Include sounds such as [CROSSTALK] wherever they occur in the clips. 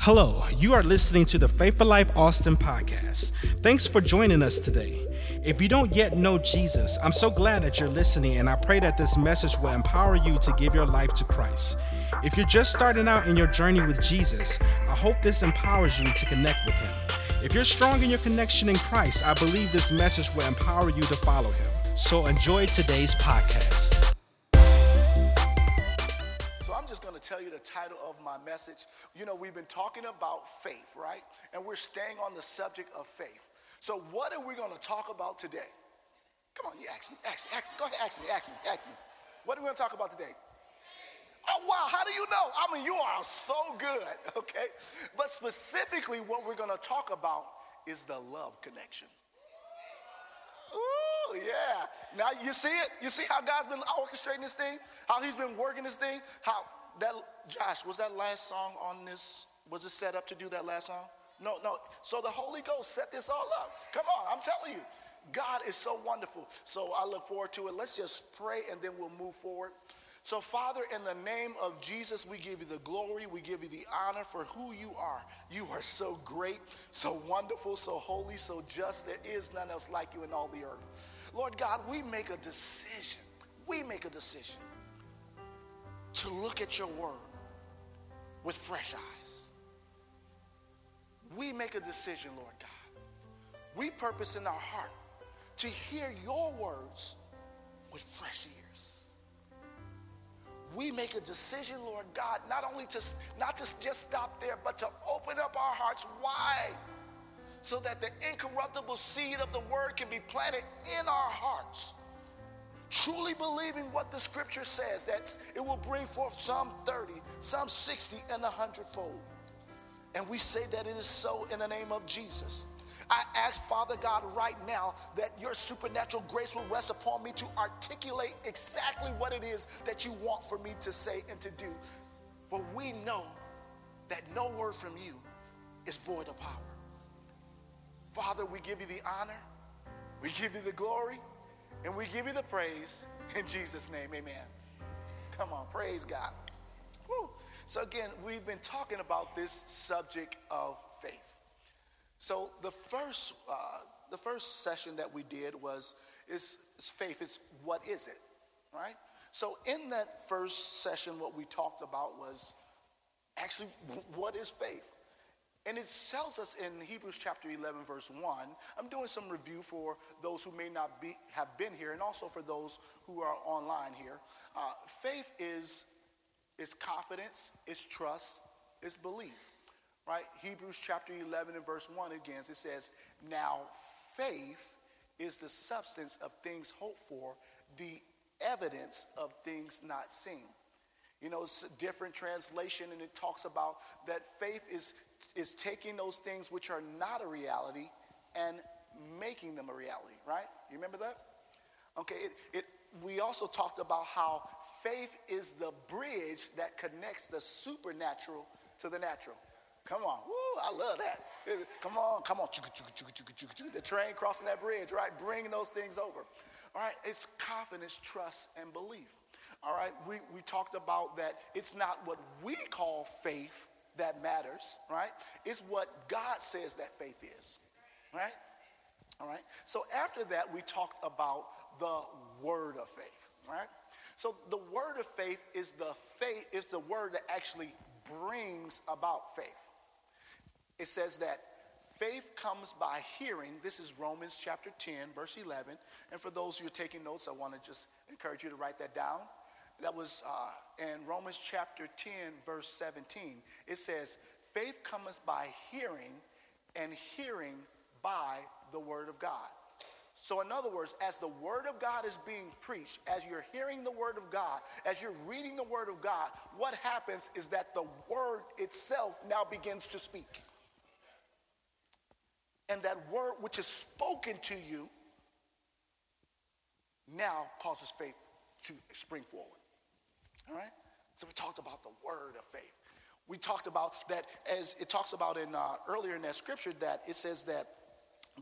Hello, you are listening to the Faith for Life Austin podcast. Thanks for joining us today. If you don't yet know Jesus, I'm so glad that you're listening, and I pray that this message will empower you to give your life to Christ. If you're just starting out in your journey with Jesus, I hope this empowers you to connect with Him. If you're strong in your connection in Christ, I believe this message will empower you to follow Him. So enjoy today's podcast. My message. You know, we've been talking about faith, right? And we're staying on the subject of faith. So what are we going to talk about today? Come on, you ask me, ask me, ask me. Go ahead, ask me, ask me, ask me. What are we going to talk about today? Oh, wow, how do you know? I mean, you are so good, [LAUGHS] okay? But specifically, what we're going to talk about is the love connection. Ooh, yeah. Now you see it? You see how God's been orchestrating this thing? How he's been working this thing? How that Josh, was that last song on this? Was it set up to do that last song? No, no. So the Holy Ghost set this all up. Come on, I'm telling you. God is so wonderful. So I look forward to it. Let's just pray and then we'll move forward. So, Father, in the name of Jesus, we give you the glory, we give you the honor for who you are. You are so great, so wonderful, so holy, so just. There is none else like you in all the earth. Lord God, we make a decision. We make a decision to look at your word with fresh eyes. We make a decision, Lord God. We purpose in our heart to hear your words with fresh ears we make a decision, Lord God, not only to not to just stop there, but to open up our hearts wide so that the incorruptible seed of the word can be planted in our hearts. Truly believing what the scripture says, that it will bring forth some 30, some 60, and a hundredfold. And we say that it is so in the name of Jesus. I ask, Father God, right now that your supernatural grace will rest upon me to articulate exactly what it is that you want for me to say and to do. For we know that no word from you is void of power. Father, we give you the honor, we give you the glory, and we give you the praise. In Jesus' name, amen. Come on, praise God. Woo. So, again, we've been talking about this subject of faith. So the first, uh, the first session that we did was is, is faith. It's what is it, right? So in that first session, what we talked about was actually what is faith. And it tells us in Hebrews chapter 11, verse 1. I'm doing some review for those who may not be, have been here and also for those who are online here. Uh, faith is, is confidence, is trust, is belief right? Hebrews chapter 11 and verse 1 again, it says, Now faith is the substance of things hoped for, the evidence of things not seen. You know, it's a different translation, and it talks about that faith is, is taking those things which are not a reality and making them a reality, right? You remember that? Okay, it, it, we also talked about how faith is the bridge that connects the supernatural to the natural. Come on. Woo, I love that. Come on, come on. The train crossing that bridge, right? Bringing those things over. All right, it's confidence, trust, and belief. All right, we, we talked about that it's not what we call faith that matters, right? It's what God says that faith is, right? All right, so after that, we talked about the word of faith, right? So the word of faith is the faith, is the word that actually brings about faith it says that faith comes by hearing. This is Romans chapter 10, verse 11. And for those who are taking notes, I want to just encourage you to write that down. That was uh, in Romans chapter 10, verse 17. It says, faith cometh by hearing, and hearing by the word of God. So, in other words, as the word of God is being preached, as you're hearing the word of God, as you're reading the word of God, what happens is that the word itself now begins to speak and that word which is spoken to you now causes faith to spring forward. All right? So we talked about the word of faith. We talked about that as it talks about in uh, earlier in that scripture that it says that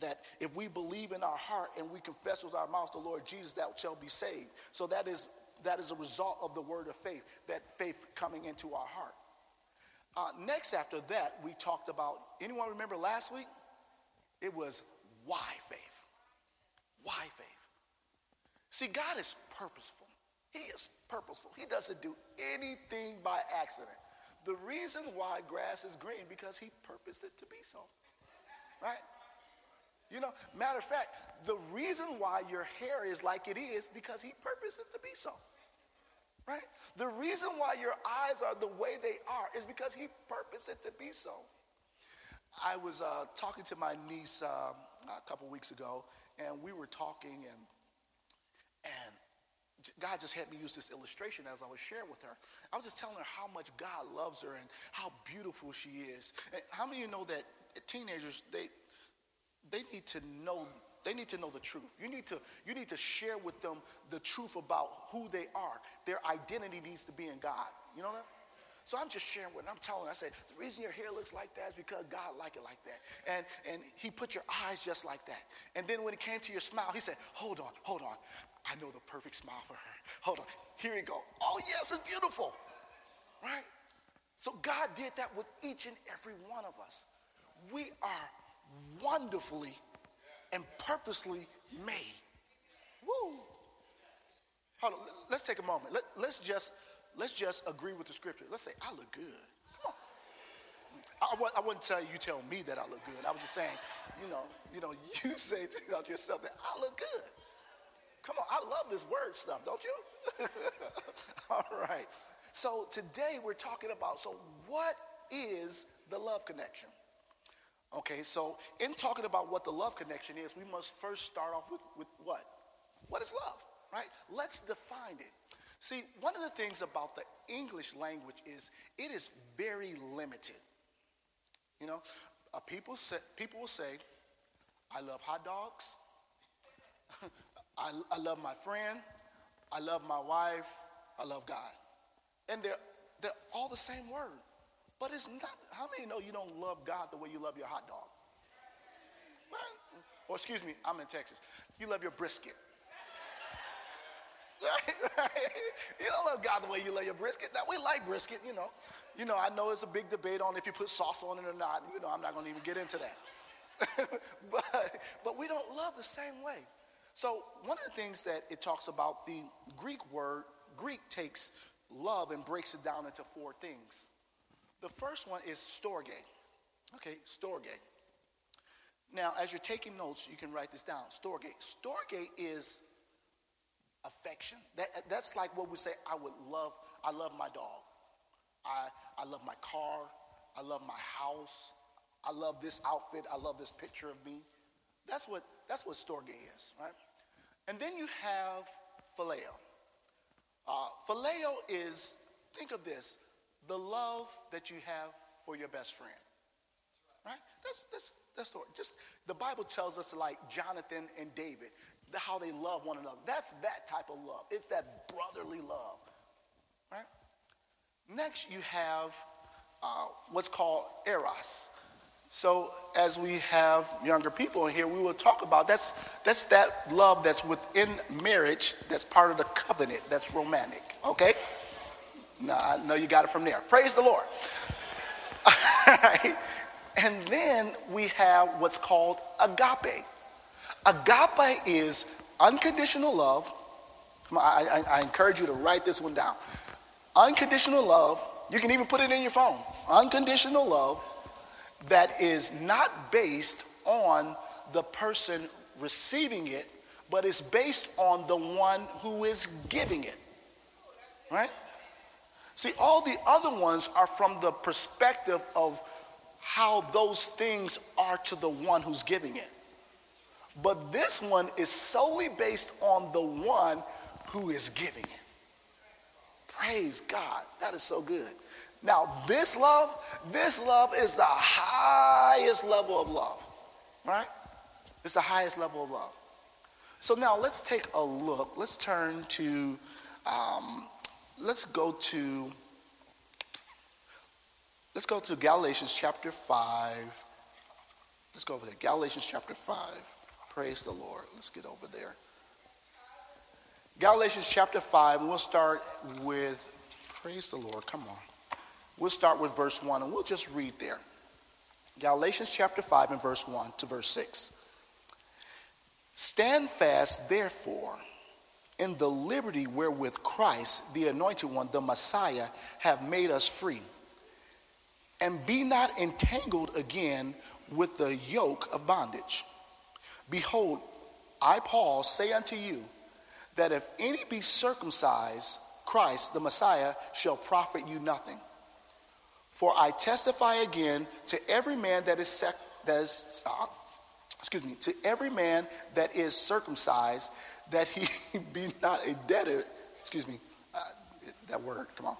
that if we believe in our heart and we confess with our mouth the Lord Jesus, that shall be saved. So that is that is a result of the word of faith, that faith coming into our heart. Uh, next, after that, we talked about, anyone remember last week? It was why faith? Why faith? See, God is purposeful. He is purposeful. He doesn't do anything by accident. The reason why grass is green because he purposed it to be so. Right? You know, matter of fact, the reason why your hair is like it is because he purposed it to be so. Right? The reason why your eyes are the way they are is because he purposed it to be so. I was uh, talking to my niece uh, a couple weeks ago, and we were talking, and and God just had me use this illustration as I was sharing with her. I was just telling her how much God loves her and how beautiful she is. And how many of you know that teenagers they they need to know they need to know the truth. You need to you need to share with them the truth about who they are. Their identity needs to be in God. You know that? So I'm just sharing with them. I'm telling I said, the reason your hair looks like that is because God like it like that. And, and he put your eyes just like that. And then when it came to your smile, he said, hold on, hold on. I know the perfect smile for her. Hold on. Here we go. Oh, yes, it's beautiful. Right? So God did that with each and every one of us. We are wonderfully and purposely made. Woo. Hold on. Let's take a moment. Let, let's just let's just agree with the scripture. Let's say, I look good. Come on. I, I wouldn't tell you, you tell me that I look good. I was just saying, you know, you know, [LAUGHS] you say about yourself that I look good. Come on, I love this word stuff, don't you? [LAUGHS] All right. So today we're talking about so what is the love connection? Okay, so in talking about what the love connection is, we must first start off with, with what? What is love, right? Let's define it. See, one of the things about the English language is it is very limited. You know, people, say, people will say, I love hot dogs. [LAUGHS] I, I love my friend. I love my wife. I love God. And they're, they're all the same word. But it's not, how many know you don't love God the way you love your hot dog? Or excuse me, I'm in Texas. You love your brisket. [LAUGHS] You don't love God the way you love your brisket. Now we like brisket, you know. You know, I know it's a big debate on if you put sauce on it or not. You know, I'm not going to even get into that. [LAUGHS] but but we don't love the same way. So one of the things that it talks about, the Greek word, Greek takes love and breaks it down into four things. The first one is storge. Okay, storge. Now, as you're taking notes, you can write this down. Storge. Storge is affection. That, that's like what we say, I would love, I love my dog. I, I love my car. I love my house. I love this outfit. I love this picture of me. That's what that's what storge is, right? And then you have phileo. Uh, phileo is, think of this, the love that you have for your best friend. Right? That's that's that's the just the Bible tells us like Jonathan and David, the, how they love one another. That's that type of love. It's that brotherly love. Right? Next, you have uh, what's called eros. So as we have younger people in here, we will talk about that's that's that love that's within marriage, that's part of the covenant, that's romantic. Okay? Now I know you got it from there. Praise the Lord. [LAUGHS] And then we have what's called agape. Agape is unconditional love. Come On, I, I, I encourage you to write this one down. Unconditional love, you can even put it in your phone. Unconditional love that is not based on the person receiving it, but is based on the one who is giving it. Right? See, all the other ones are from the perspective of how those things are to the one who's giving it. But this one is solely based on the one who is giving it. Praise God. That is so good. Now, this love, this love is the highest level of love, right? It's the highest level of love. So now let's take a look. Let's turn to, um, let's go to, let's go to Galatians chapter 5. Let's go over there. Galatians chapter 5. Praise the Lord. Let's get over there. Galatians chapter 5, and we'll start with, praise the Lord. Come on. We'll start with verse 1 and we'll just read there. Galatians chapter 5 and verse 1 to verse 6. Stand fast, therefore, in the liberty wherewith Christ, the anointed one, the Messiah, have made us free. And be not entangled again with the yoke of bondage. Behold, I, Paul, say unto you that if any be circumcised, Christ, the Messiah, shall profit you nothing. For I testify again to every man that is, sec- that is uh, excuse me, to every man that is circumcised, that he [LAUGHS] be not a debtor. Excuse me, uh, that word, come on.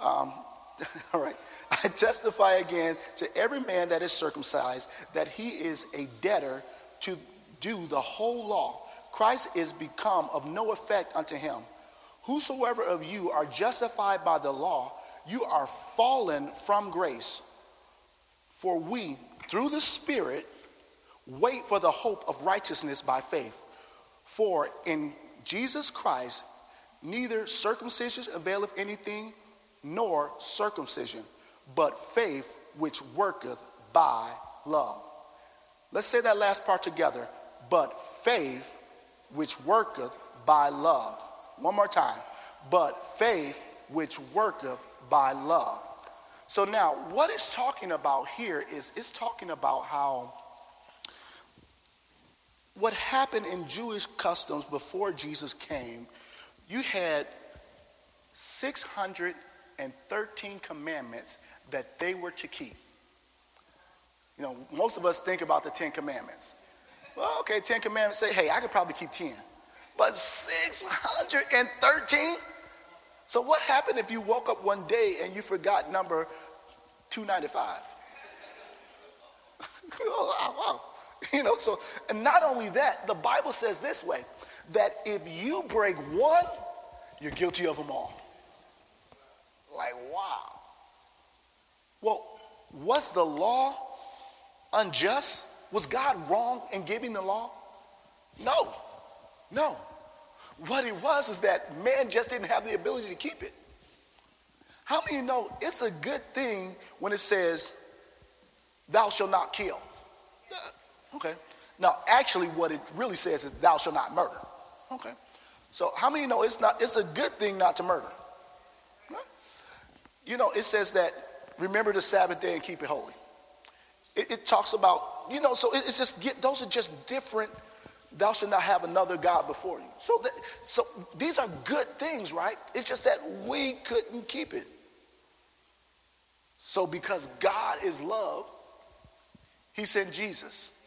Um, [LAUGHS] all right. I testify again to every man that is circumcised that he is a debtor to do the whole law. Christ is become of no effect unto him. Whosoever of you are justified by the law, you are fallen from grace. For we, through the Spirit, wait for the hope of righteousness by faith. For in Jesus Christ, neither circumcision availeth anything, nor circumcision, but faith which worketh by love. Let's say that last part together. But faith which worketh by love. One more time. But faith which worketh by love. So now, what it's talking about here is it's talking about how what happened in Jewish customs before Jesus came, you had 613 commandments that they were to keep. You know, most of us think about the Ten Commandments. Well, okay, Ten Commandments say, hey, I could probably keep 10. But 613? So what happened if you woke up one day and you forgot number 295? [LAUGHS] oh, wow. [LAUGHS] You know, so, and not only that, the Bible says this way that if you break one, you're guilty of them all. Like, wow. Well, was the law unjust? Was God wrong in giving the law? No, no. What it was is that man just didn't have the ability to keep it. How many you know it's a good thing when it says, Thou shalt not kill? Okay. Now, actually, what it really says is, Thou shalt not murder. Okay. So, how many you know it's not? It's a good thing not to murder. You know, it says that remember the Sabbath day and keep it holy. It, it talks about you know, so it's just those are just different. Thou shalt not have another God before you. So, so these are good things, right? It's just that we couldn't keep it. So, because God is love, He sent Jesus.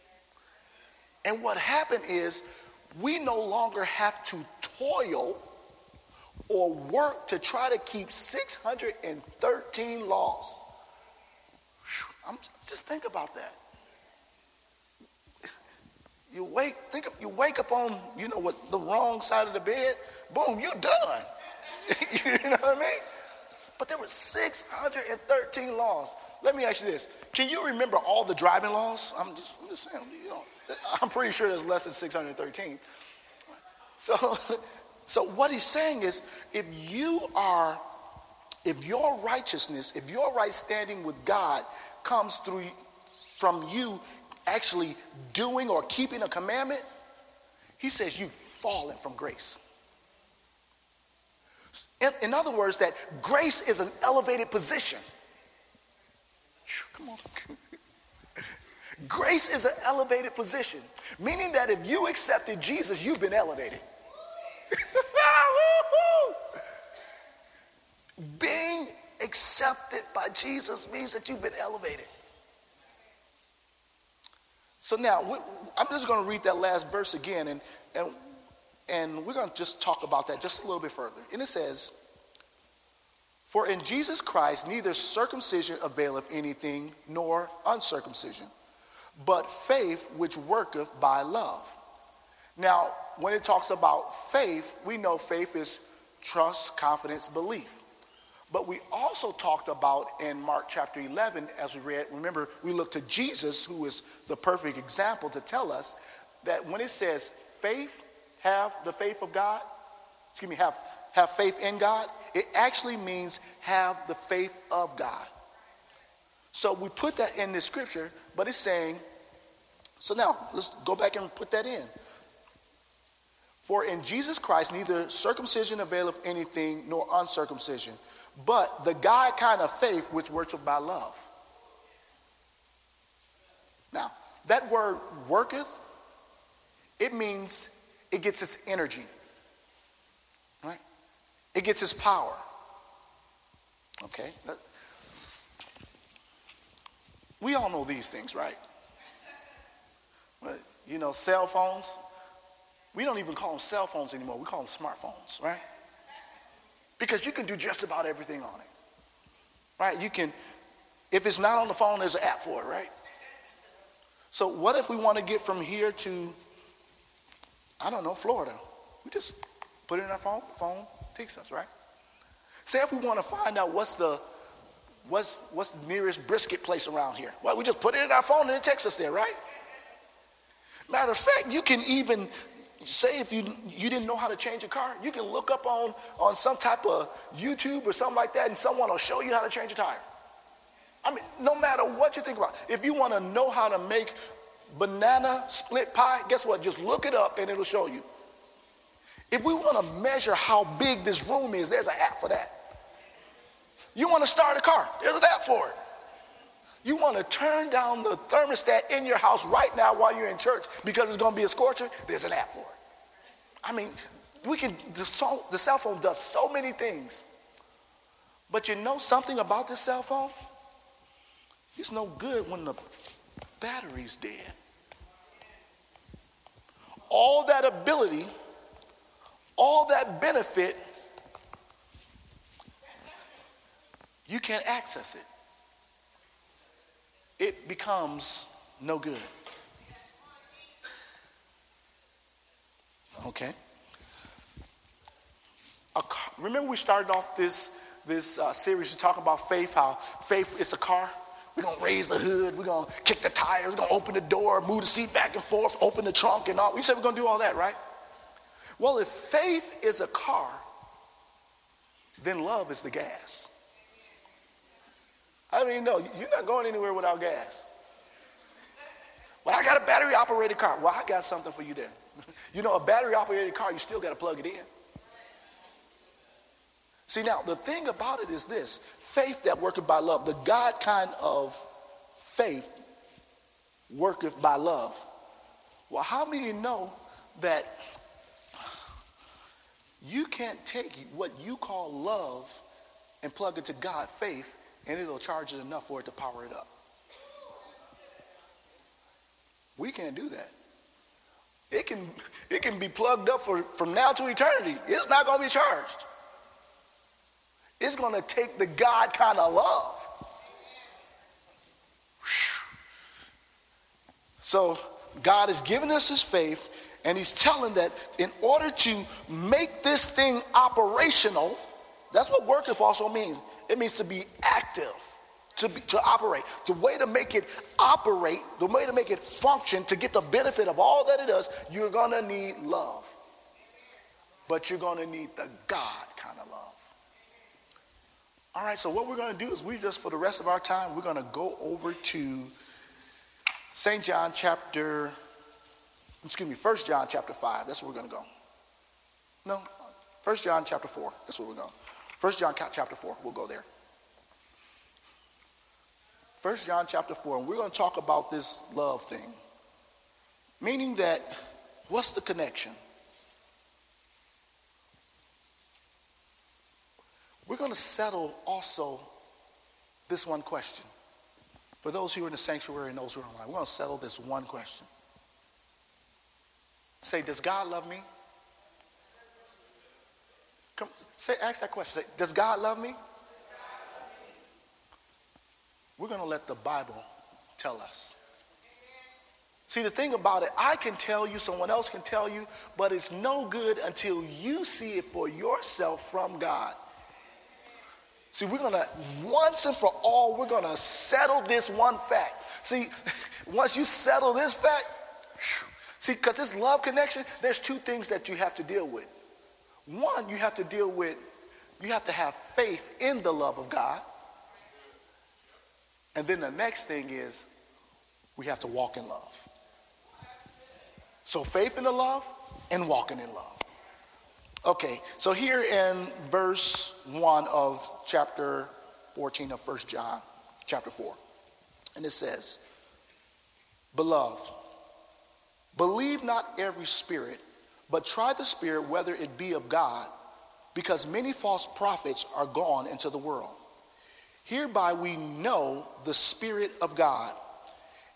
And what happened is we no longer have to toil or work to try to keep 613 laws. I'm, just think about that. You wake, think you wake up on, you know what, the wrong side of the bed, boom, you're done. [LAUGHS] you know what I mean? But there were 613 laws. Let me ask you this. Can you remember all the driving laws? I'm just, I'm just saying, you know, I'm pretty sure there's less than 613. So, [LAUGHS] so what he's saying is, if you are, if your righteousness, if your right standing with God comes through from you actually doing or keeping a commandment, he says you've fallen from grace. In, other words, that grace is an elevated position. Come on. [LAUGHS] grace is an elevated position, meaning that if you accepted Jesus, you've been elevated. [LAUGHS] Being accepted by Jesus means that you've been elevated. So now, we, I'm just going to read that last verse again, and, and, and we're going to just talk about that just a little bit further. And it says, For in Jesus Christ neither circumcision availeth anything, nor uncircumcision, but faith which worketh by love. Now, when it talks about faith, we know faith is trust, confidence, belief. But we also talked about in Mark chapter 11, as we read, remember, we looked to Jesus, who is the perfect example to tell us that when it says faith, have the faith of God, excuse me, have have faith in God, it actually means have the faith of God. So we put that in the scripture, but it's saying, so now let's go back and put that in. For in Jesus Christ, neither circumcision availeth anything nor uncircumcision, but the God kind of faith which worketh by love. Now, that word worketh, it means it gets its energy, right? It gets its power. Okay? We all know these things, right? You know, cell phones, we don't even call them cell phones anymore. We call them smartphones, right? Because you can do just about everything on it. Right? You can, if it's not on the phone, there's an app for it, right? So what if we want to get from here to, I don't know, Florida? We just put it in our phone, phone takes us, right? Say if we want to find out what's the what's what's the nearest brisket place around here. Well, we just put it in our phone and it takes us there, right? Matter of fact, you can even say if you you didn't know how to change a car, you can look up on on some type of YouTube or something like that, and someone will show you how to change a tire. I mean, no matter what you think about, if you want to know how to make banana split pie, guess what? Just look it up and it'll show you. If we want to measure how big this room is, there's an app for that. You want to start a car, there's an app for it. You want to turn down the thermostat in your house right now while you're in church because it's going to be a scorcher, there's an app for it. I mean, we can, the, the cell phone does so many things. But you know something about this cell phone? It's no good when the battery's dead. All that ability, all that benefit, you can't access it. It becomes no good. Okay. Remember, we started off this this uh, series to talk about faith. How faith is a car. We're gonna raise the hood. We're gonna kick the tires. We're gonna open the door, move the seat back and forth, open the trunk, and all. We said we're gonna do all that, right? Well, if faith is a car, then love is the gas. I mean, no, you're not going anywhere without gas. Well, I got a battery operated car. Well, I got something for you there. [LAUGHS] You know, a battery operated car, you still got to plug it in. See, now, the thing about it is this faith that worketh by love, the God kind of faith worketh by love. Well, how many know that you can't take what you call love and plug it to God faith and it'll charge it enough for it to power it up? We can't do that. It can, it can be plugged up for, from now to eternity. It's not going to be charged. It's going to take the God kind of love. So God has given us his faith, and he's telling that in order to make this thing operational, that's what worketh also means. It means to be active to, be, to operate. The way to make it operate, the way to make it function, to get the benefit of all that it does, you're going to need love. But you're going to need the God kind of love. All right, so what we're going to do is we just, for the rest of our time, we're going to go over to St. John chapter, excuse me, First John chapter 5. That's where we're going to go. No, First John chapter 4. That's where we're going. First John chapter 4. We'll go there. First John chapter 4, and we're going to talk about this love thing. Meaning that, what's the connection? We're going to settle also this one question. For those who are in the sanctuary and those who are online, we're going to settle this one question. Say, does God love me? Come, say, ask that question. Say, does God love me? We're going to let the Bible tell us. See, the thing about it, I can tell you, someone else can tell you, but it's no good until you see it for yourself from God. See, we're going to, once and for all, we're going to settle this one fact. See, [LAUGHS] once you settle this fact, see, because this love connection, there's two things that you have to deal with. One, you have to deal with, you have to have faith in the love of God. And then the next thing is we have to walk in love. So faith in the love and walking in love. Okay, so here in verse 1 of chapter 14 of First John, chapter 4, and it says, Beloved, believe not every spirit, but try the spirit whether it be of God, because many false prophets are gone into the world. Hereby we know the Spirit of God.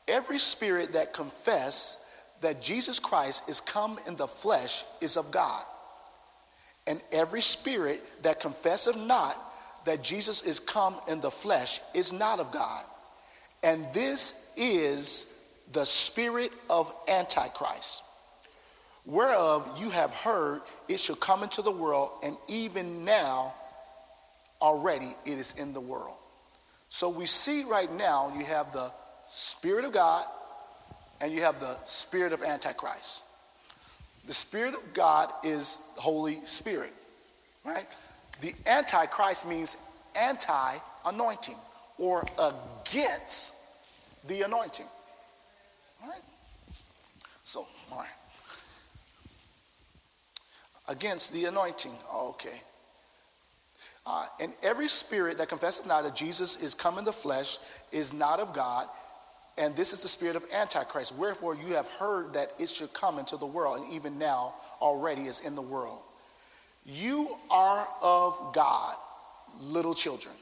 Every spirit that confess that Jesus Christ is come in the flesh is of God. And every spirit that confesseth not that Jesus is come in the flesh is not of God. And this is the spirit of Antichrist, whereof you have heard it shall come into the world, and even now already it is in the world. So we see right now you have the Spirit of God and you have the Spirit of Antichrist. The Spirit of God is Holy Spirit, right? The Antichrist means anti anointing or against the anointing, right? So, all right. Against the anointing, okay. Uh, and every spirit that confesses not that Jesus is come in the flesh is not of God, and this is the spirit of Antichrist. Wherefore you have heard that it should come into the world, and even now already is in the world. You are of God, little children.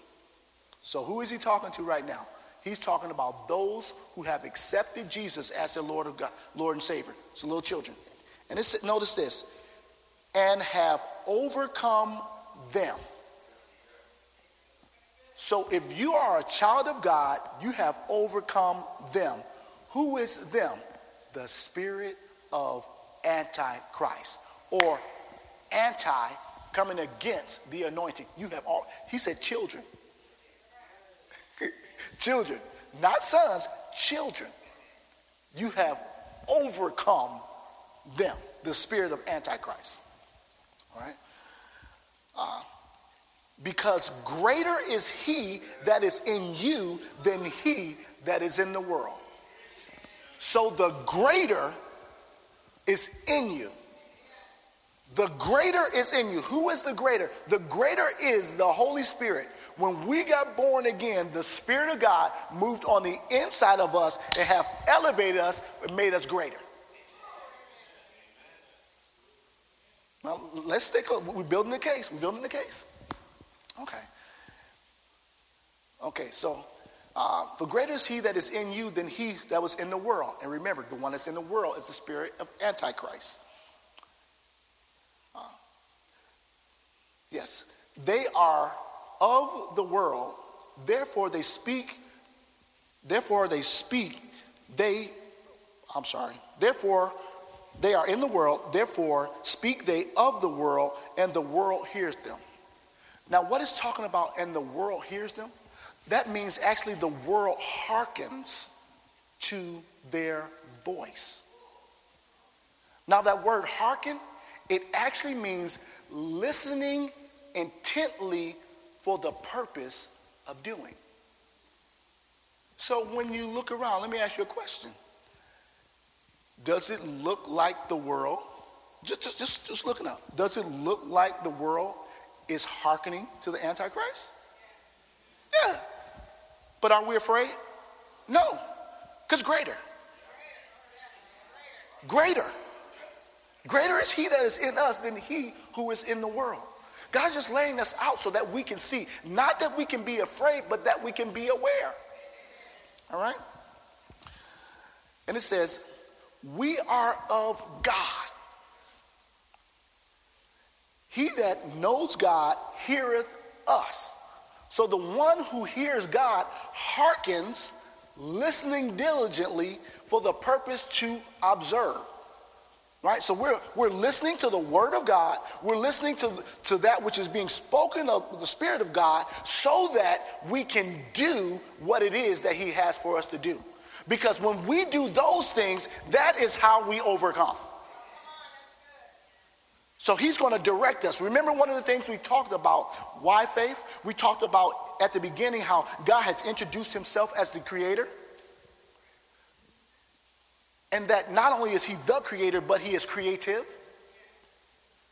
So who is he talking to right now? He's talking about those who have accepted Jesus as their Lord of God, Lord and Savior. So little children. And this, notice this, and have overcome them. So if you are a child of God, you have overcome them. Who is them? The spirit of Antichrist or anti coming against the anointing. You have all, he said children. [LAUGHS] children, not sons, children. You have overcome them, the spirit of Antichrist. All right? Uh, because greater is he that is in you than he that is in the world. So the greater is in you. The greater is in you. Who is the greater? The greater is the Holy Spirit. When we got born again, the Spirit of God moved on the inside of us and have elevated us and made us greater. Now, let's take a, we're building the case. We're building the case. Okay. Okay, so uh, for greater is he that is in you than he that was in the world. And remember, the one that's in the world is the spirit of Antichrist. Uh, yes, they are of the world, therefore they speak, therefore they speak, they, I'm sorry, therefore they are in the world, therefore speak they of the world, and the world hears them. Now, what is talking about and the world hears them? That means actually the world hearkens to their voice. Now, that word hearken, it actually means listening intently for the purpose of doing. So when you look around, let me ask you a question. Does it look like the world? Just, just, just, just looking up. Does it look like the world is hearkening to the Antichrist? Yeah. But are we afraid? No, because greater. Greater. Greater is he that is in us than he who is in the world. God's just laying us out so that we can see, not that we can be afraid, but that we can be aware. All right? And it says, We are of God. He that knows God heareth us. So the one who hears God hearkens, listening diligently for the purpose to observe. Right? So we're, we're listening to the word of God. We're listening to, to that which is being spoken of the Spirit of God so that we can do what it is that He has for us to do. Because when we do those things, that is how we overcome. So he's going to direct us. Remember one of the things we talked about, why faith? We talked about at the beginning how God has introduced himself as the creator. And that not only is he the creator, but he is creative.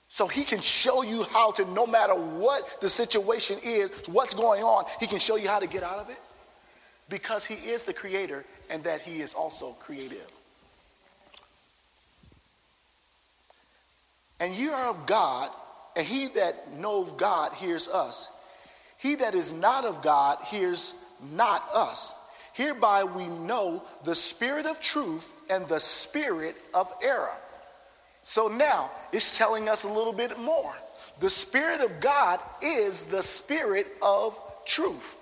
So he can show you how to, no matter what the situation is, what's going on, he can show you how to get out of it because he is the creator and that he is also creative. And you are of God, and he that knows God hears us. He that is not of God hears not us. Hereby we know the spirit of truth and the spirit of error. So now it's telling us a little bit more. The Spirit of God is the Spirit of truth,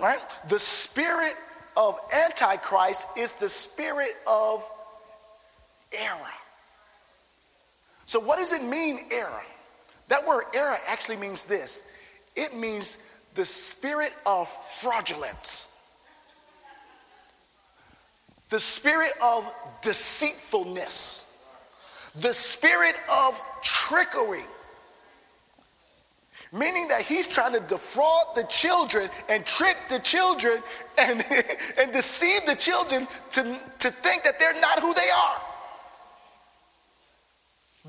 right? The Spirit of Antichrist is the Spirit of error. So, what does it mean, era? That word era actually means this it means the spirit of fraudulence, the spirit of deceitfulness the spirit of trickery. Meaning that he's trying to defraud the children and trick the children and, [LAUGHS] and deceive the children to, to think that they're not who they are.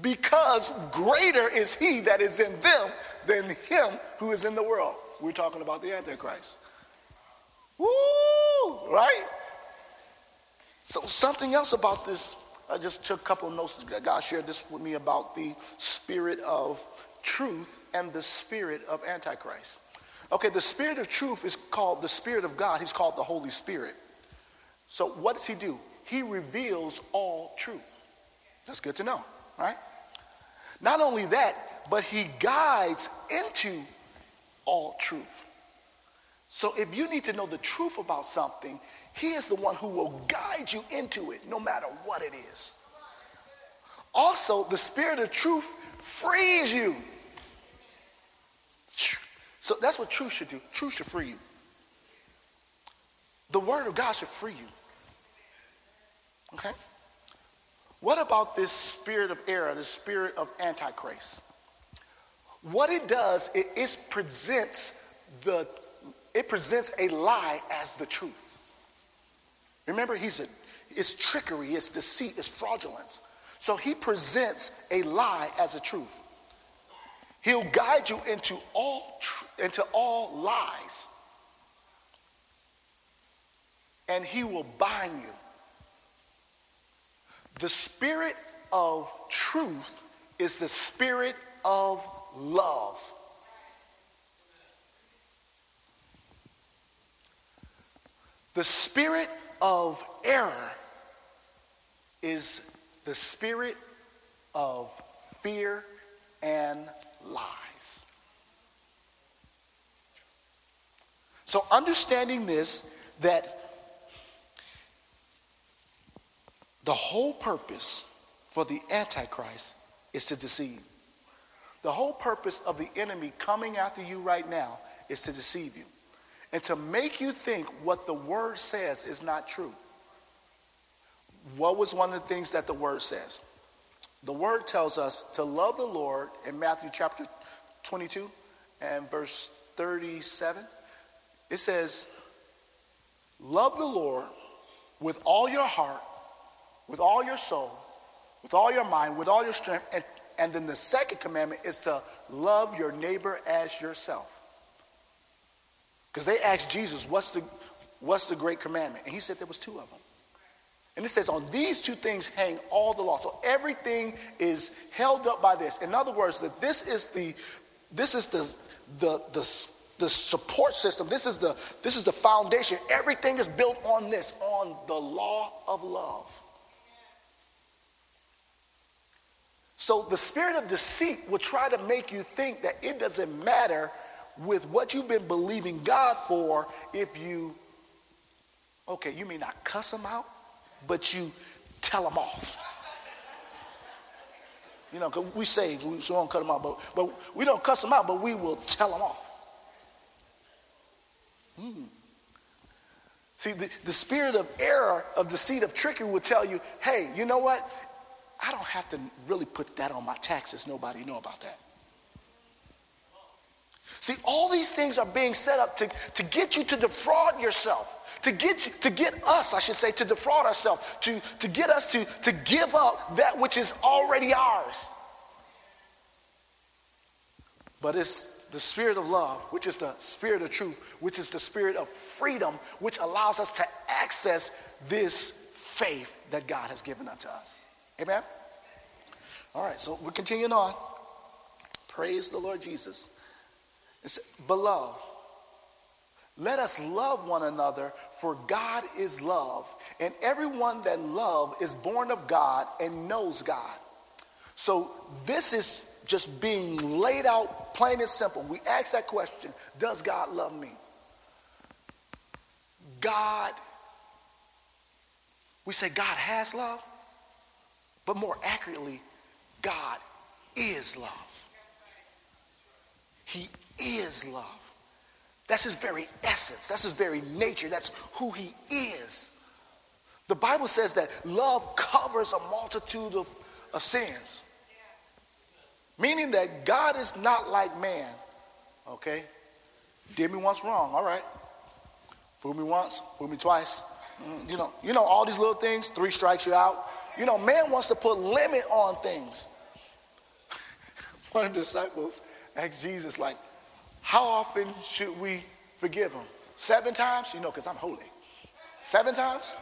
Because greater is he that is in them than him who is in the world. We're talking about the Antichrist. Woo! Right? So, something else about this I just took a couple of notes. God shared this with me about the spirit of truth and the spirit of Antichrist. Okay, the spirit of truth is called the spirit of God. He's called the Holy Spirit. So, what does he do? He reveals all truth. That's good to know, right? Not only that, but he guides into all truth. So, if you need to know the truth about something, he is the one who will guide you into it no matter what it is. Also, the spirit of truth frees you. So that's what truth should do. Truth should free you. The word of God should free you. Okay? What about this spirit of error, the spirit of antichrist? What it does, it, it presents the it presents a lie as the truth. Remember, he's a, it's trickery, it's deceit, it's fraudulence. So he presents a lie as a truth. He'll guide you into all tr- into all lies. And he will bind you. The spirit of truth is the spirit of love. The spirit of error is the spirit of fear and lies. So, understanding this, that the whole purpose for the Antichrist is to deceive. The whole purpose of the enemy coming after you right now is to deceive you and to make you think what the word says is not true. What was one of the things that the word says? The word tells us to love the Lord in Matthew chapter 22 and verse 37. It says, Love the Lord with all your heart, with all your soul, with all your mind, with all your strength. And, and then the second commandment is to love your neighbor as yourself. Because they asked Jesus, what's the, what's the great commandment? And he said there was two of them. And it says, on these two things hang all the law. So everything is held up by this. In other words, that this is the this is the the the, the support system. This is the this is the foundation. Everything is built on this, on the law of love. So the spirit of deceit will try to make you think that it doesn't matter with what you've been believing God for if you, okay, you may not cuss them out, but you tell them off. You know, cause we save, we so don't cut them out, but, but we don't cuss them out, but we will tell them off. Hmm. See, the, the spirit of error, of deceit, of trickery will tell you, hey, you know what? I don't have to really put that on my taxes. Nobody know about that. See, all these things are being set up to, to get you to defraud yourself, to get you, to get us, I should say, to defraud ourselves, to, to get us to, to give up that which is already ours. But it's the spirit of love, which is the spirit of truth, which is the spirit of freedom, which allows us to access this faith that God has given unto us. Amen? All right, so we're continuing on. Praise the Lord Jesus. It's, Beloved, let us love one another, for God is love, and everyone that love is born of God and knows God. So this is just being laid out plain and simple. We ask that question, does God love me? God, we say God has love, but more accurately, God is love. He is love. That's his very essence. That's his very nature. That's who he is. The Bible says that love covers a multitude of, of sins. Meaning that God is not like man. Okay? Did me once wrong, all right. Fool me once, fool me twice. Mm, you know, you know all these little things, three strikes you out. You know, man wants to put limit on things. [LAUGHS] One of the disciples asked Jesus, like, how often should we forgive him? Seven times? You know, because I'm holy. Seven times?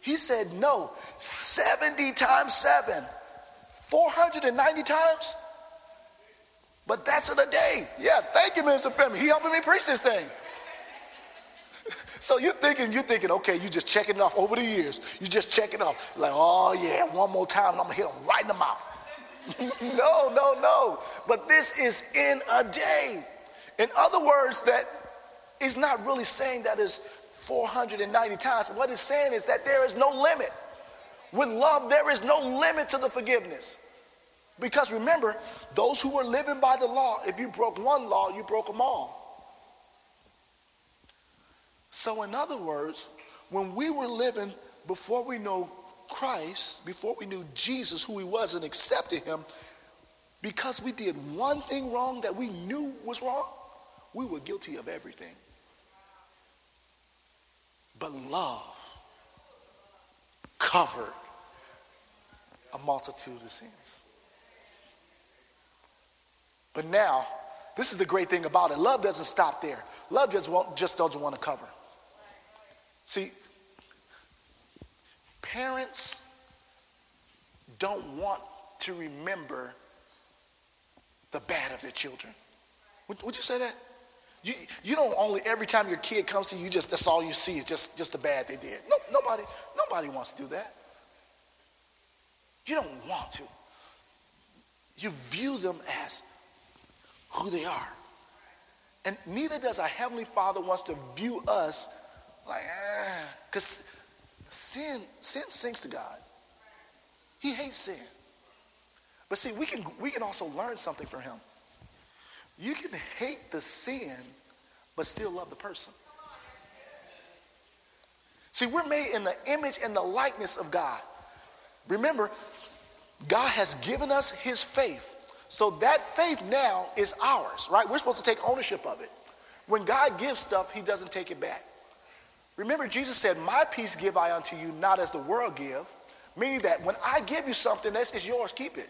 He said, no, 70 times seven. 490 times? But that's in a day. Yeah, thank you, Mr. Femi. He helping me preach this thing. [LAUGHS] so you're thinking, you're thinking, okay, you just checking it off over the years. You just checking it off. Like, oh yeah, one more time and I'm gonna hit them right in the mouth. [LAUGHS] no, no, no. But this is in a day. In other words, that is not really saying that is 490 times. What it's saying is that there is no limit. With love, there is no limit to the forgiveness. Because remember, those who were living by the law, if you broke one law, you broke them all. So, in other words, when we were living before we know Christ, before we knew Jesus, who he was, and accepted him, because we did one thing wrong that we knew was wrong, we were guilty of everything. But love covered a multitude of sins. But now, this is the great thing about it. Love doesn't stop there. Love just, just doesn't want to cover. See, parents don't want to remember the bad of their children. Would, would you say that? You, you don't only every time your kid comes to you, you just that's all you see is just, just the bad they did. No, nobody, nobody wants to do that. You don't want to. You view them as who they are. And neither does our Heavenly Father wants to view us like, ah, because sin, sin sinks to God. He hates sin. But see, we can we can also learn something from him. You can hate the sin, but still love the person. See, we're made in the image and the likeness of God. Remember, God has given us his faith. So that faith now is ours, right? We're supposed to take ownership of it. When God gives stuff, he doesn't take it back. Remember, Jesus said, My peace give I unto you, not as the world give. Meaning that when I give you something, that's it's yours, keep it.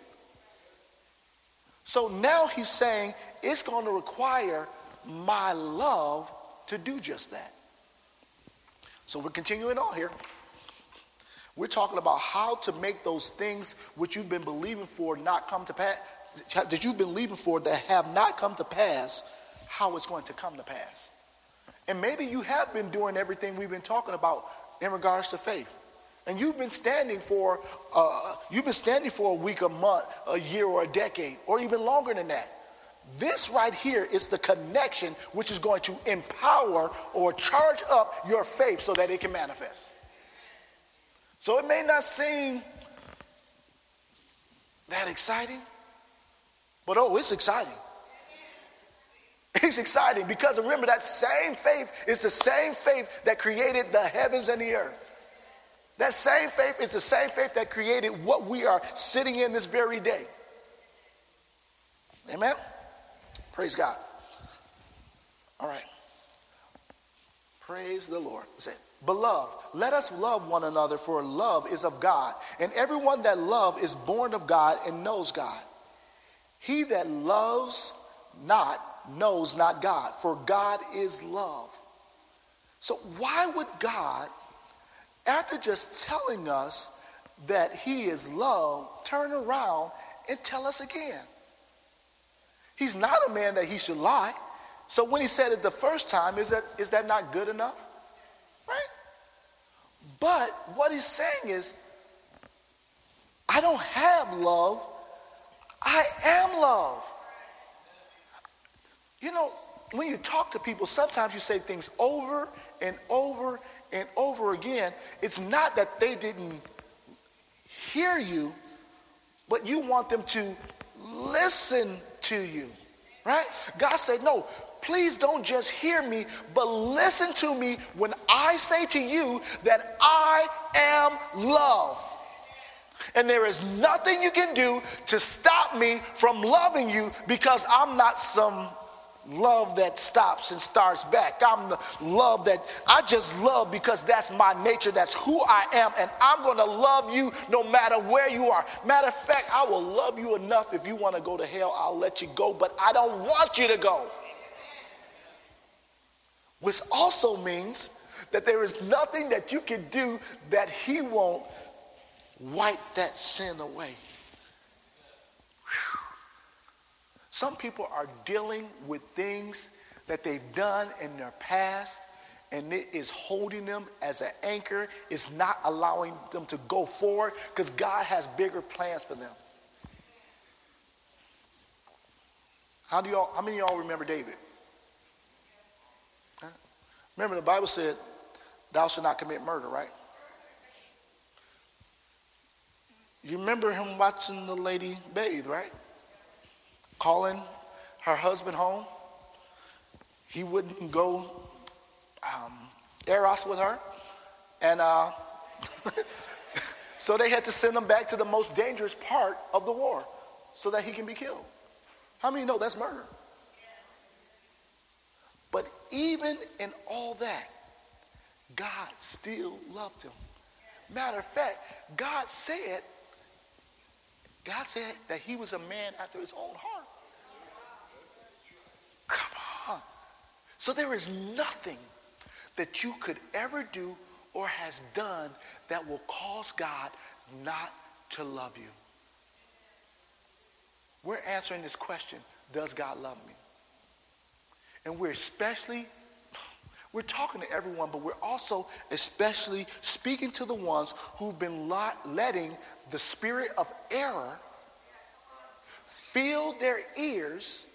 So now he's saying it's going to require my love to do just that. So we're continuing on here. We're talking about how to make those things which you've been believing for not come to pass, that you've been believing for that have not come to pass, how it's going to come to pass. And maybe you have been doing everything we've been talking about in regards to faith. And you've been standing for uh, you've been standing for a week, a month, a year, or a decade, or even longer than that. This right here is the connection which is going to empower or charge up your faith so that it can manifest. So it may not seem that exciting, but oh, it's exciting. It's exciting because remember that same faith is the same faith that created the heavens and the earth. That same faith is the same faith that created what we are sitting in this very day. Amen? Praise God. All right. Praise the Lord. Say, Beloved, let us love one another, for love is of God. And everyone that love is born of God and knows God. He that loves not knows not God, for God is love. So, why would God, after just telling us that He is love, turn around and tell us again? He's not a man that he should lie. So, when he said it the first time, is that, is that not good enough? Right? But what he's saying is, I don't have love, I am love. You know, when you talk to people, sometimes you say things over and over and over again. It's not that they didn't hear you, but you want them to listen to you, right? God said, No, please don't just hear me, but listen to me when I say to you that I am love. And there is nothing you can do to stop me from loving you because I'm not some love that stops and starts back. I'm the love that I just love because that's my nature. That's who I am. And I'm going to love you no matter where you are. Matter of fact, I will love you enough if you want to go to hell, I'll let you go, but I don't want you to go. Which also means that there is nothing that you can do that He won't wipe that sin away. Whew. Some people are dealing with things that they've done in their past and it is holding them as an anchor. It's not allowing them to go forward because God has bigger plans for them. How do y'all, how many y'all remember David? Remember, the Bible said, Thou shalt not commit murder, right? You remember him watching the lady bathe, right? Calling her husband home. He wouldn't go um, eros with her. And uh, [LAUGHS] so they had to send him back to the most dangerous part of the war so that he can be killed. How many know that's murder? But even in all that, God still loved him. Matter of fact, God said, God said that he was a man after his own heart. Come on. So there is nothing that you could ever do or has done that will cause God not to love you. We're answering this question Does God love me? And we're especially, we're talking to everyone, but we're also especially speaking to the ones who've been letting the spirit of error fill their ears.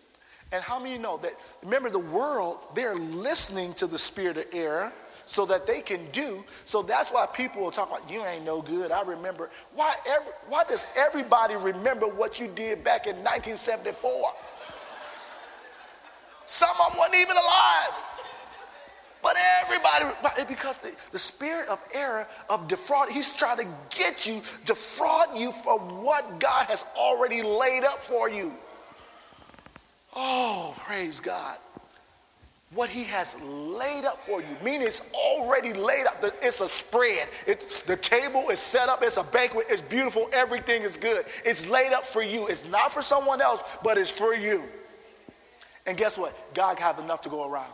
And how many know that, remember, the world, they're listening to the spirit of error so that they can do. So that's why people will talk about, you ain't no good. I remember. Why, every, why does everybody remember what you did back in 1974? Some of them weren't even alive. But everybody, because the, the spirit of error, of defraud, he's trying to get you, defraud you for what God has already laid up for you. Oh, praise God. What he has laid up for you, meaning it's already laid up. It's a spread. It, the table is set up. It's a banquet. It's beautiful. Everything is good. It's laid up for you. It's not for someone else, but it's for you. And guess what? God have enough to go around.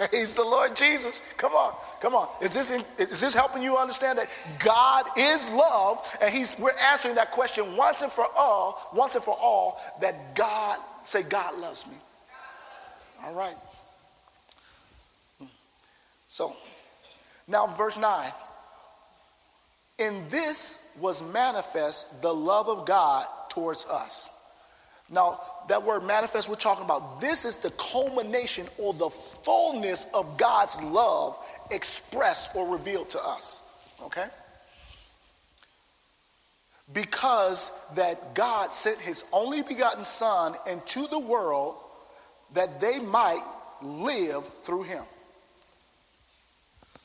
[LAUGHS] Praise the Lord Jesus. Come on, come on. Is this, in, is this helping you understand that God is love? And he's, we're answering that question once and for all, once and for all, that God, say, God loves me. All right. So, now verse 9. In this was manifest the love of God towards us now, that word manifest, we're talking about this is the culmination or the fullness of God's love expressed or revealed to us. Okay? Because that God sent his only begotten Son into the world that they might live through him.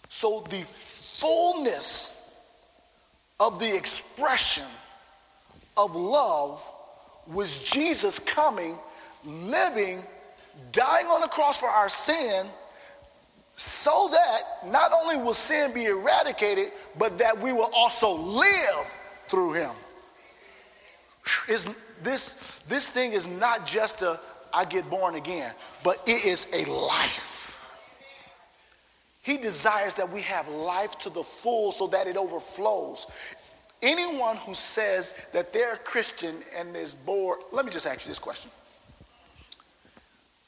So the fullness of the expression of love was Jesus coming, living, dying on the cross for our sin, so that not only will sin be eradicated, but that we will also live through him. Is this, this thing is not just a I get born again, but it is a life. He desires that we have life to the full so that it overflows. Anyone who says that they're a Christian and is bored, let me just ask you this question.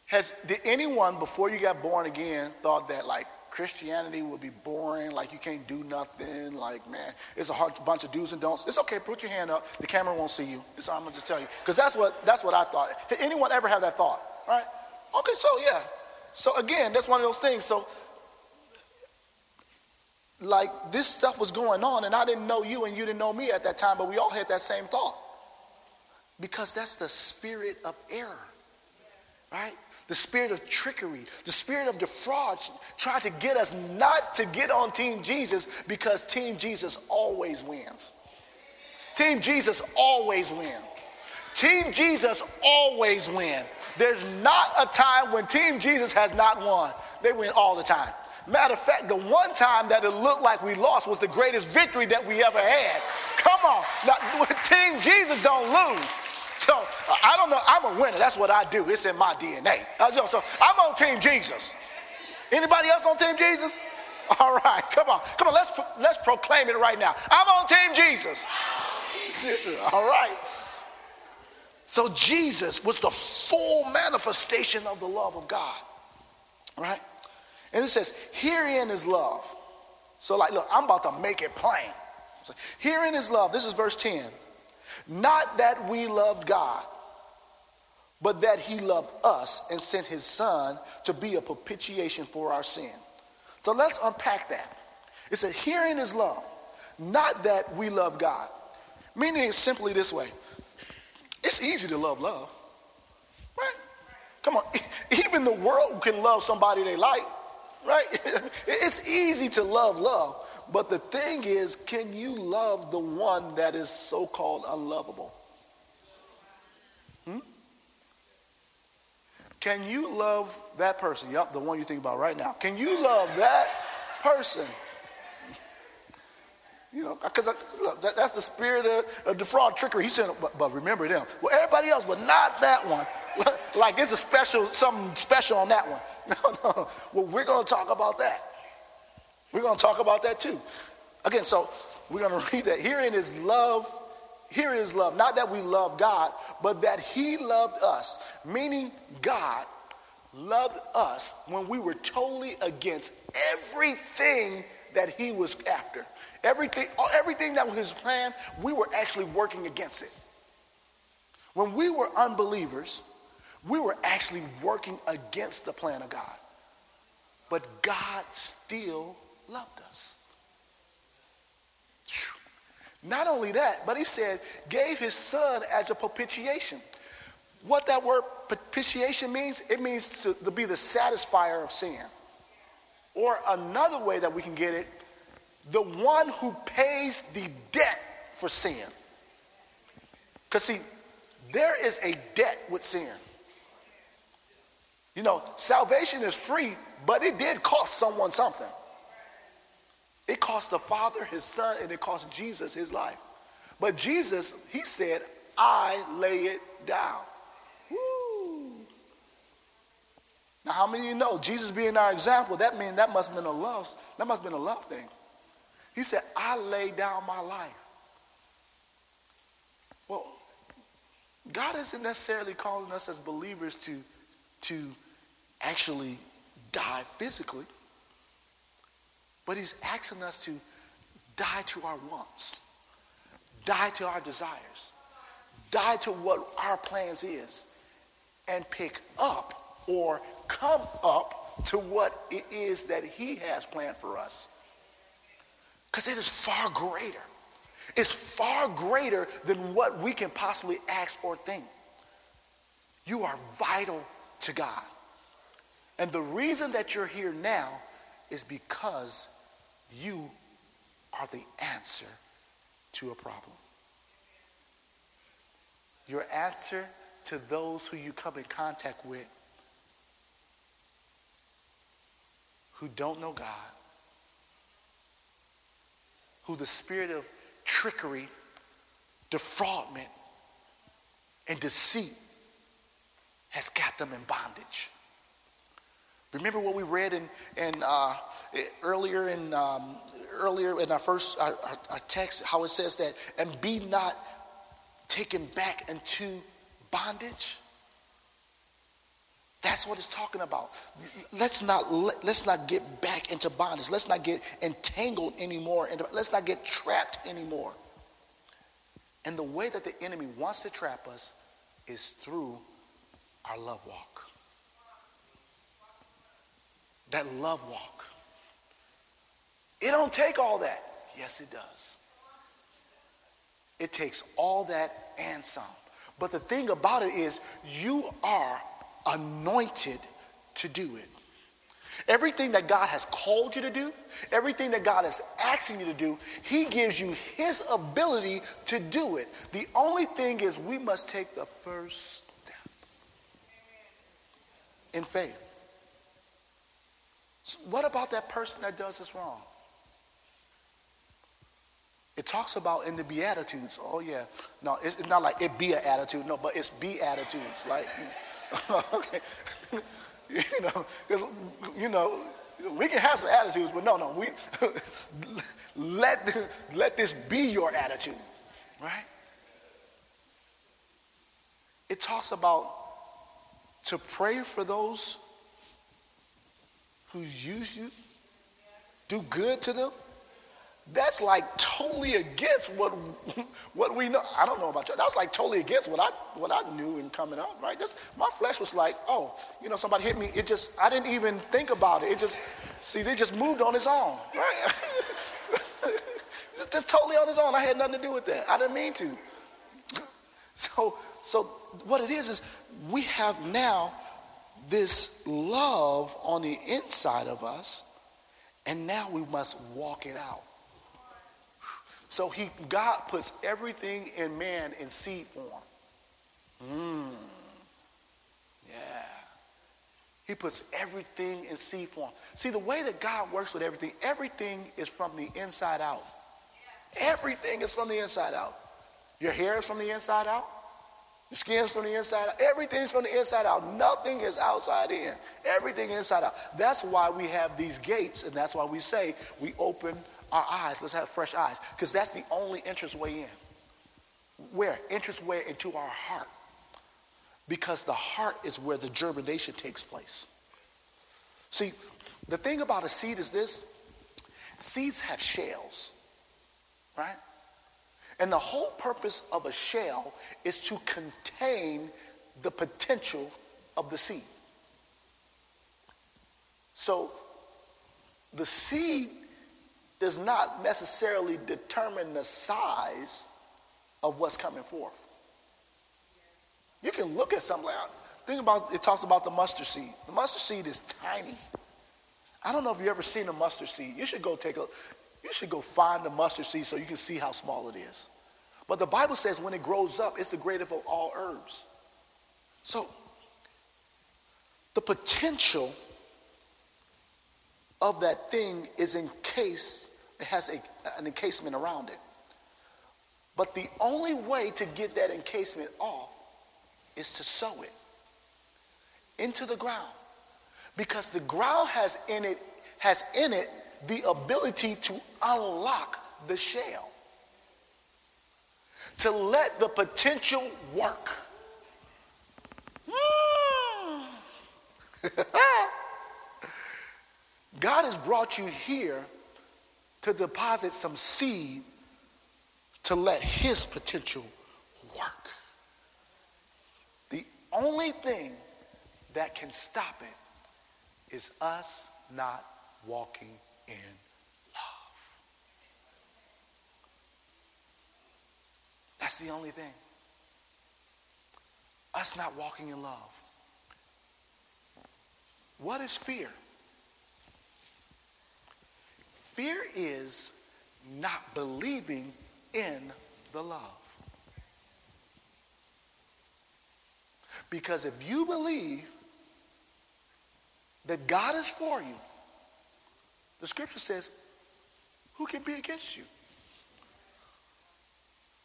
Has did anyone before you got born again thought that like Christianity would be boring, like you can't do nothing, like man, it's a hard bunch of do's and don'ts. It's okay, put your hand up. The camera won't see you. All I'm gonna just tell you. Because that's what that's what I thought. Did anyone ever have that thought? Right? Okay, so yeah. So again, that's one of those things. So like this stuff was going on and I didn't know you and you didn't know me at that time, but we all had that same thought. Because that's the spirit of error, right? The spirit of trickery, the spirit of defraud, trying to get us not to get on Team Jesus because Team Jesus always wins. Team Jesus always wins. Team Jesus always win. There's not a time when Team Jesus has not won. They win all the time. Matter of fact, the one time that it looked like we lost was the greatest victory that we ever had. Come on. Now, [LAUGHS] Team Jesus don't lose. So I don't know. I'm a winner. That's what I do. It's in my DNA. So I'm on Team Jesus. Anybody else on Team Jesus? [LAUGHS] All right, come on, come on. Let's let's proclaim it right now. I'm on Team Jesus. [LAUGHS] All right. So Jesus was the full manifestation of the love of God. Right? And it says, herein is love. So, like, look, I'm about to make it plain. So, herein is love. This is verse 10. Not that we loved God, but that he loved us and sent his son to be a propitiation for our sin. So let's unpack that. It said, herein is love, not that we love God. Meaning it simply this way it's easy to love love, right? Come on, [LAUGHS] even the world can love somebody they like right? [LAUGHS] it's easy to love love, but the thing is, can you love the one that is so called unlovable? Hmm? Can you love that person? Yup, the one you think about right now. Can you love that person? You know, because look, that, that's the spirit of, of defraud trickery. He said, but, but remember them. Well, everybody else, but not that one. [LAUGHS] like it's a special, something special on that one. [LAUGHS] No, no. Well, we're going to talk about that. We're going to talk about that too. Again, so we're going [LAUGHS] to read that. Herein is love. Here is love. Not that we love God, but that He loved us. Meaning, God loved us when we were totally against everything that He was after. Everything, everything that was His plan, we were actually working against it. When we were unbelievers, we were actually working against the plan of God. But God still loved us. Not only that, but he said, gave his son as a propitiation. What that word propitiation means, it means to, to be the satisfier of sin. Or another way that we can get it, the one who pays the debt for sin. Because, see, there is a debt with sin. You know, salvation is free, but it did cost someone something. It cost the Father, his Son, and it cost Jesus his life. But Jesus, he said, I lay it down. Now, how many of you know Jesus being our example, that means that must have been a love, that must have been a love thing. He said, I lay down my life. Well, God isn't necessarily calling us as believers to, to actually die physically, but he's asking us to die to our wants, die to our desires, die to what our plans is, and pick up or come up to what it is that he has planned for us. Because it is far greater. It's far greater than what we can possibly ask or think. You are vital to God. And the reason that you're here now is because you are the answer to a problem. Your answer to those who you come in contact with who don't know God, who the spirit of trickery, defraudment, and deceit has got them in bondage. Remember what we read in, in uh, earlier in um, earlier in our first our, our text, how it says that, and be not taken back into bondage. That's what it's talking about. Let's not let's not get back into bondage. Let's not get entangled anymore. And let's not get trapped anymore. And the way that the enemy wants to trap us is through our love walk. That love walk. It don't take all that. Yes, it does. It takes all that and some. But the thing about it is, you are anointed to do it. Everything that God has called you to do, everything that God is asking you to do, He gives you His ability to do it. The only thing is, we must take the first step in faith. What about that person that does this wrong? It talks about in the Beatitudes. Oh, yeah. No, it's, not like it be an attitude. No, but it's be attitudes. Like, [LAUGHS] okay. [LAUGHS] you know, because, you know, we can have some attitudes, but no, no. We [LAUGHS] let, let this be your attitude, right? It talks about to pray for those who use you, do good to them that's like totally against what what we know. I don't know about you. That was like totally against what I what I knew in coming up, right? That's my flesh was like, oh, you know, somebody hit me. It just I didn't even think about it. It just see, they just moved on its own, right? [LAUGHS] just totally on its own. I had nothing to do with that. I didn't mean to. So so what it is is we have now this love on the inside of us, and now we must walk it out. So he God puts everything in man in seed form. Mmm. Yeah. He puts everything in seed form. See, the way that God works with everything, everything is from the inside out. Everything is from the inside out. Your hair is from the inside out. Your skin's from the inside out. Everything's from the inside out. Nothing is outside in. Everything inside out. That's why we have these gates, and that's why we say we open our eyes. Let's have fresh eyes. Because that's the only entrance way in. Where? Entrance way into our heart. Because the heart is where the germination takes place. See, the thing about a seed is this seeds have shells, right? And the whole purpose of a shell is to contain the potential of the seed. So the seed does not necessarily determine the size of what's coming forth. You can look at something like, think about, it talks about the mustard seed. The mustard seed is tiny. I don't know if you've ever seen a mustard seed. You should go take a, you should go find the mustard seed so you can see how small it is. But the Bible says when it grows up, it's the greatest of all herbs. So, the potential of that thing is encased, it has a, an encasement around it. But the only way to get that encasement off is to sow it into the ground. Because the ground has in it has in it the ability to unlock the shell. To let the potential work. [LAUGHS] God has brought you here to deposit some seed to let his potential work. The only thing that can stop it is us not walking in love. That's the only thing. Us not walking in love. What is fear? Fear is not believing in the love. Because if you believe that God is for you, the scripture says, who can be against you?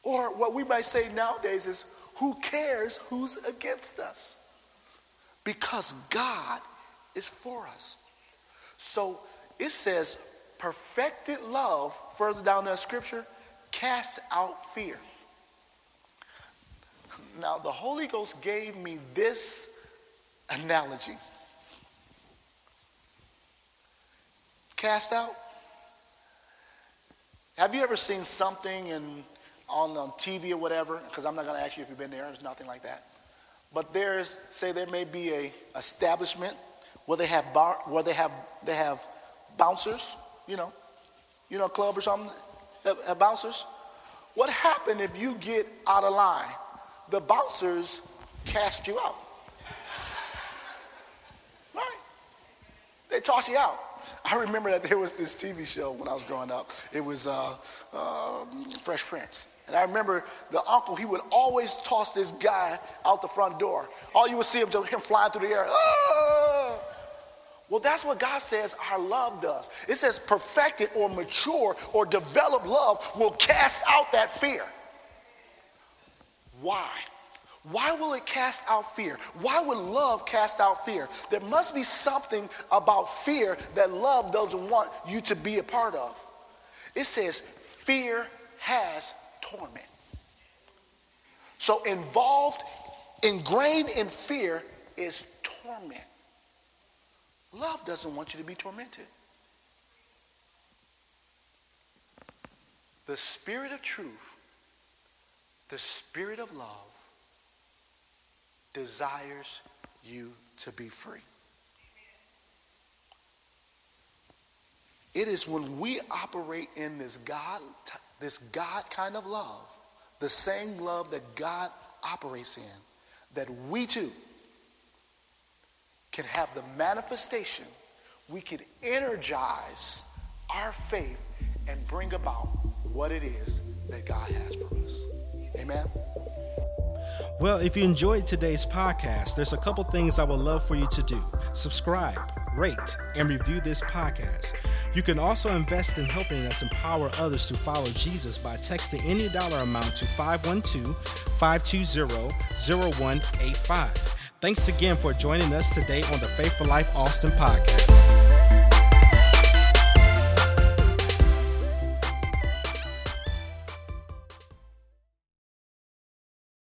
Or what we might say nowadays is, who cares who's against us? Because God is for us. So it says, perfected love, further down that scripture, cast out fear. Now, the Holy Ghost gave me this analogy. Cast out. Have you ever seen something in, on, on TV or whatever? Because I'm not going to ask you if you've been there. There's nothing like that. But there's, say, there may be a establishment where they have bar, where they have they have bouncers, you know, you know, club or something, have, have bouncers. What happened if you get out of line? The bouncers cast you out. Right? They toss you out. I remember that there was this TV show when I was growing up. It was uh, uh, Fresh Prince. And I remember the uncle, he would always toss this guy out the front door. All you would see him, him flying through the air. Ah! Well, that's what God says our love does. It says perfected or mature or developed love will cast out that fear. Why? Why will it cast out fear? Why would love cast out fear? There must be something about fear that love doesn't want you to be a part of. It says fear has torment. So, involved, ingrained in fear is torment. Love doesn't want you to be tormented. The spirit of truth, the spirit of love, desires you to be free. It is when we operate in this God, this God kind of love, the same love that God operates in, that we too can have the manifestation, we can energize our faith and bring about what it is that God has for us. Amen. Well, if you enjoyed today's podcast, there's a couple things I would love for you to do. Subscribe, rate, and review this podcast. You can also invest in helping us empower others to follow Jesus by texting any dollar amount to 512 520 0185. Thanks again for joining us today on the Faithful Life Austin podcast.